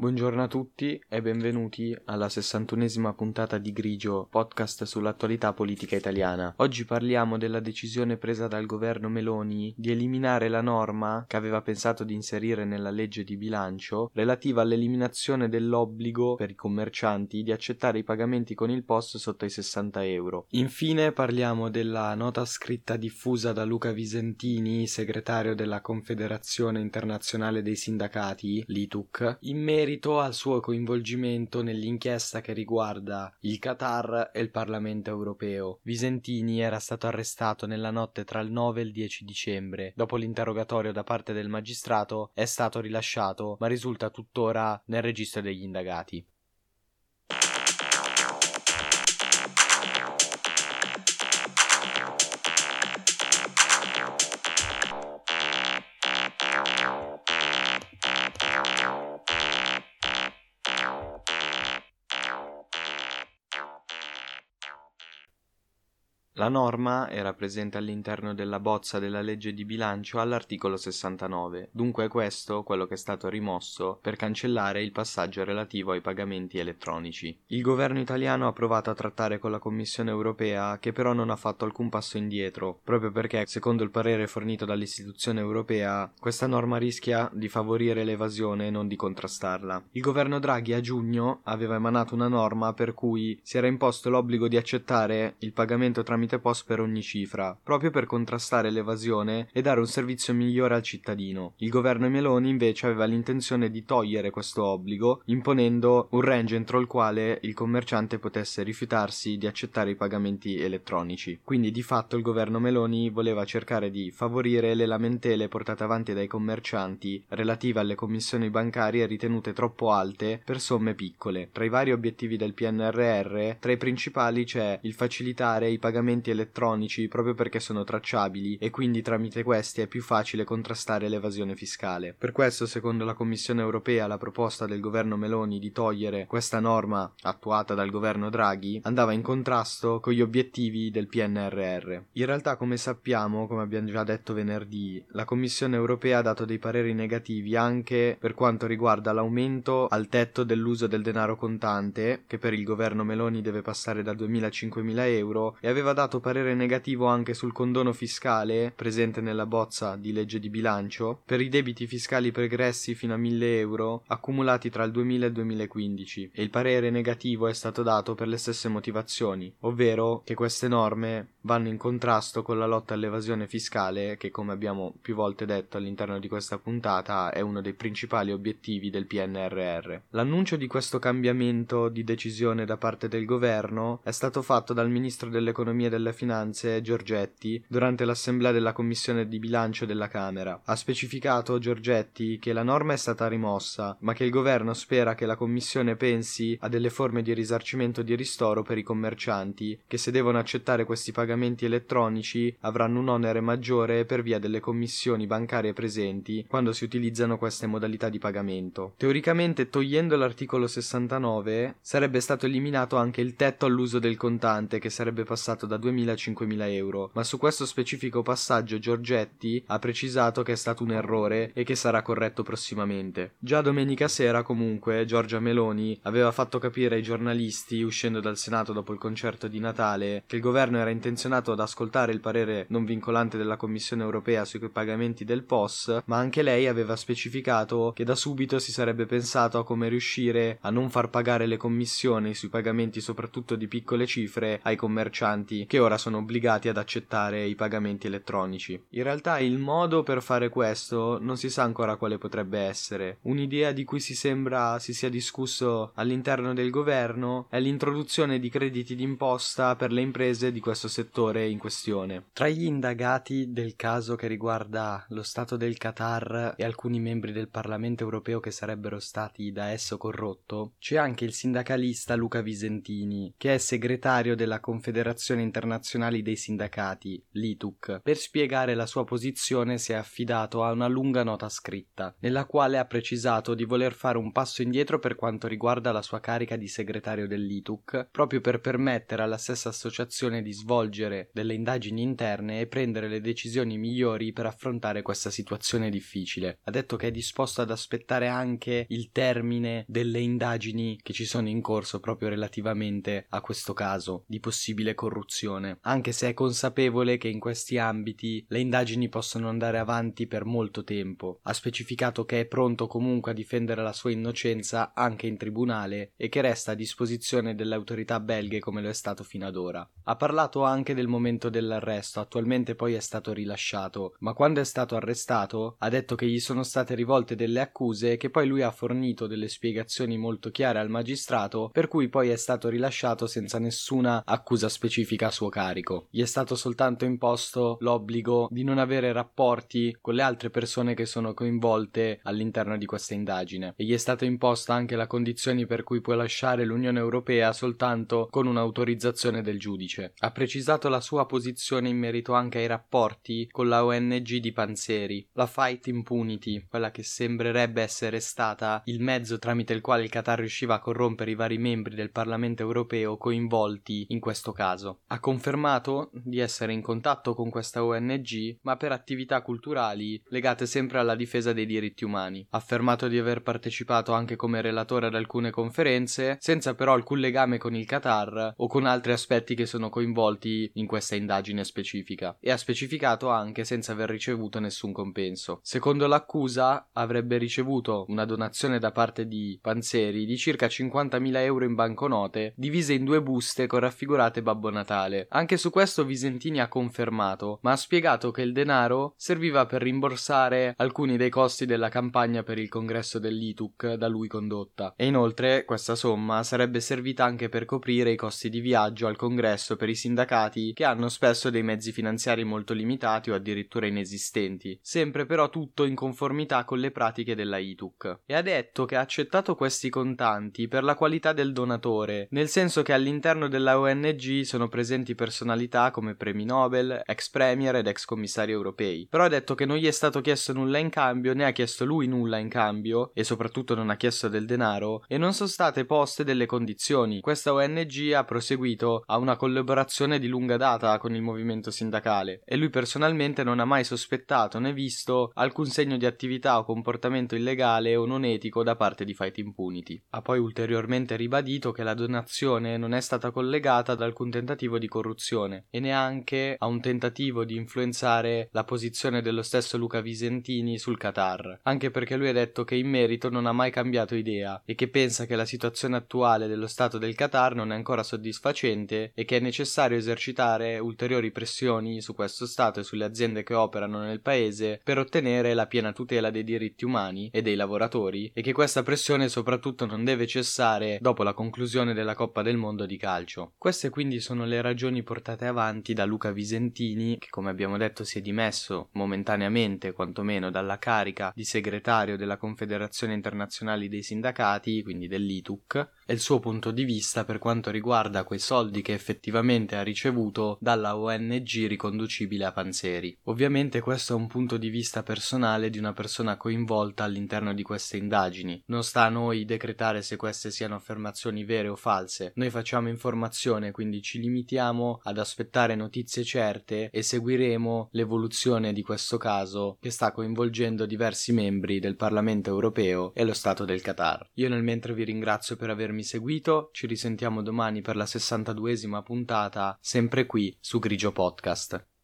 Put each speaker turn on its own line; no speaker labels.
Buongiorno a tutti e benvenuti alla 61esima puntata di Grigio, podcast sull'attualità politica italiana. Oggi parliamo della decisione presa dal governo Meloni di eliminare la norma che aveva pensato di inserire nella legge di bilancio relativa all'eliminazione dell'obbligo per i commercianti di accettare i pagamenti con il POS sotto i 60 euro. Infine parliamo della nota scritta diffusa da Luca Visentini, segretario della Confederazione Internazionale dei Sindacati, l'ITUC, in merito merito al suo coinvolgimento nell'inchiesta che riguarda il Qatar e il Parlamento europeo. Visentini era stato arrestato nella notte tra il 9 e il 10 dicembre. Dopo l'interrogatorio da parte del magistrato è stato rilasciato, ma risulta tuttora nel registro degli indagati. La norma era presente all'interno della bozza della legge di bilancio all'articolo 69, dunque è questo quello che è stato rimosso per cancellare il passaggio relativo ai pagamenti elettronici. Il governo italiano ha provato a trattare con la Commissione europea che però non ha fatto alcun passo indietro, proprio perché, secondo il parere fornito dall'istituzione europea, questa norma rischia di favorire l'evasione e non di contrastarla. Il governo Draghi a giugno aveva emanato una norma per cui si era imposto l'obbligo di accettare il pagamento tramite tramite POS per ogni cifra, proprio per contrastare l'evasione e dare un servizio migliore al cittadino. Il governo Meloni invece aveva l'intenzione di togliere questo obbligo, imponendo un range entro il quale il commerciante potesse rifiutarsi di accettare i pagamenti elettronici. Quindi di fatto il governo Meloni voleva cercare di favorire le lamentele portate avanti dai commercianti relative alle commissioni bancarie ritenute troppo alte per somme piccole. Tra i vari obiettivi del PNRR, tra i principali c'è il facilitare i pagamenti pagamenti elettronici proprio perché sono tracciabili e quindi tramite questi è più facile contrastare l'evasione fiscale. Per questo, secondo la Commissione europea, la proposta del governo Meloni di togliere questa norma attuata dal governo Draghi andava in contrasto con gli obiettivi del PNRR. In realtà, come sappiamo, come abbiamo già detto venerdì, la Commissione europea ha dato dei pareri negativi anche per quanto riguarda l'aumento al tetto dell'uso del denaro contante, che per il governo Meloni deve passare da 2.000 a 5.000 euro, e aveva dato dato parere negativo anche sul condono fiscale presente nella bozza di legge di bilancio per i debiti fiscali pregressi fino a 1000 euro accumulati tra il 2000 e il 2015 e il parere negativo è stato dato per le stesse motivazioni, ovvero che queste norme vanno in contrasto con la lotta all'evasione fiscale che come abbiamo più volte detto all'interno di questa puntata è uno dei principali obiettivi del PNRR. L'annuncio di questo cambiamento di decisione da parte del governo è stato fatto dal ministro dell'economia e delle Finanze Giorgetti durante l'assemblea della Commissione di bilancio della Camera. Ha specificato Giorgetti che la norma è stata rimossa, ma che il governo spera che la Commissione pensi a delle forme di risarcimento di ristoro per i commercianti, che se devono accettare questi pagamenti elettronici avranno un onere maggiore per via delle commissioni bancarie presenti quando si utilizzano queste modalità di pagamento. Teoricamente, togliendo l'articolo 69, sarebbe stato eliminato anche il tetto all'uso del contante che sarebbe passato da 2.000 a 5.000 euro, ma su questo specifico passaggio Giorgetti ha precisato che è stato un errore e che sarà corretto prossimamente. Già domenica sera comunque Giorgia Meloni aveva fatto capire ai giornalisti uscendo dal Senato dopo il concerto di Natale che il governo era intenzionato ad ascoltare il parere non vincolante della Commissione europea sui pagamenti del POS, ma anche lei aveva specificato che da subito si sarebbe pensato a come riuscire a non far pagare le commissioni sui pagamenti soprattutto di piccole cifre ai commercianti che ora sono obbligati ad accettare i pagamenti elettronici. In realtà il modo per fare questo non si sa ancora quale potrebbe essere. Un'idea di cui si sembra si sia discusso all'interno del governo è l'introduzione di crediti d'imposta per le imprese di questo settore in questione. Tra gli indagati del caso che riguarda lo Stato del Qatar e alcuni membri del Parlamento europeo che sarebbero stati da esso corrotto, c'è anche il sindacalista Luca Visentini, che è segretario della Confederazione Internazionale internazionali dei sindacati, l'ITUC, per spiegare la sua posizione si è affidato a una lunga nota scritta, nella quale ha precisato di voler fare un passo indietro per quanto riguarda la sua carica di segretario dell'ITUC, proprio per permettere alla stessa associazione di svolgere delle indagini interne e prendere le decisioni migliori per affrontare questa situazione difficile. Ha detto che è disposto ad aspettare anche il termine delle indagini che ci sono in corso proprio relativamente a questo caso di possibile corruzione, anche se è consapevole che in questi ambiti le indagini possono andare avanti per molto tempo. Ha specificato che è pronto comunque a difendere la sua innocenza anche in tribunale e che resta a disposizione delle autorità belghe come lo è stato fino ad ora. Ha parlato anche del momento dell'arresto, attualmente poi è stato rilasciato, ma quando è stato arrestato ha detto che gli sono state rivolte delle accuse e che poi lui ha fornito delle spiegazioni molto chiare al magistrato, per cui poi è stato rilasciato senza nessuna accusa specifica a suo carico. Gli è stato soltanto imposto l'obbligo di non avere rapporti con le altre persone che sono coinvolte all'interno di questa indagine e gli è stata imposta anche la condizione per cui può lasciare l'Unione Europea soltanto con un'autorizzazione del giudice. Ha precisato la sua posizione in merito anche ai rapporti con la ONG di Panzeri, la Fight Impunity, quella che sembrerebbe essere stata il mezzo tramite il quale il Qatar riusciva a corrompere i vari membri del Parlamento europeo coinvolti in questo caso. Ha confermato di essere in contatto con questa ONG, ma per attività culturali legate sempre alla difesa dei diritti umani. Ha affermato di aver partecipato anche come relatore ad alcune conferenze, senza però alcun legame con il Qatar o con altri aspetti che sono coinvolti in questa indagine specifica e ha specificato anche senza aver ricevuto nessun compenso. Secondo l'accusa avrebbe ricevuto una donazione da parte di Panzeri di circa 50.000 euro in banconote divise in due buste con raffigurate Babbo Natale. Anche su questo Visentini ha confermato, ma ha spiegato che il denaro serviva per rimborsare alcuni dei costi della campagna per il congresso dell'ITUC da lui condotta. E inoltre questa somma sarebbe servita anche per coprire i costi di viaggio al congresso per i sindacati che hanno spesso dei mezzi finanziari molto limitati o addirittura inesistenti, sempre però tutto in conformità con le pratiche della ITUC. E ha detto che ha accettato questi contanti per la qualità del donatore, nel senso che all'interno della ONG sono presenti personalità come premi Nobel, ex premier ed ex commissari europei. Però ha detto che non gli è stato chiesto nulla in cambio, né ha chiesto lui nulla in cambio, e soprattutto non ha chiesto del denaro, e non sono state poste delle condizioni. Questa ONG ha proseguito a una collaborazione di lunga data con il movimento sindacale e lui personalmente non ha mai sospettato né visto alcun segno di attività o comportamento illegale o non etico da parte di Fight Impunity. Ha poi ulteriormente ribadito che la donazione non è stata collegata ad alcun tentativo di corruzione e neanche a un tentativo di influenzare la posizione dello stesso Luca Visentini sul Qatar, anche perché lui ha detto che in merito non ha mai cambiato idea e che pensa che la situazione attuale dello Stato del Qatar non è ancora soddisfacente e che è necessario esercitare ulteriori pressioni su questo Stato e sulle aziende che operano nel paese per ottenere la piena tutela dei diritti umani e dei lavoratori e che questa pressione soprattutto non deve cessare dopo la conclusione della Coppa del Mondo di calcio. Queste quindi sono le ragioni portate avanti da Luca Visentini che come abbiamo detto si è dimesso momentaneamente quantomeno dalla carica di segretario della Confederazione Internazionale dei Sindacati, quindi dell'ITUC, e il suo punto di vista per quanto riguarda quei soldi che effettivamente ha ricevuto dalla ONG riconducibile a Panzeri. Ovviamente questo è un punto di vista personale di una persona coinvolta all'interno di queste indagini. Non sta a noi decretare se queste siano affermazioni vere o false. Noi facciamo informazione, quindi ci limitiamo ad aspettare notizie certe e seguiremo l'evoluzione di questo caso che sta coinvolgendo diversi membri del Parlamento europeo e lo Stato del Qatar. Io nel mentre vi ringrazio per avermi seguito, ci risentiamo domani per la 62esima puntata puntata sempre qui su Grigio Podcast.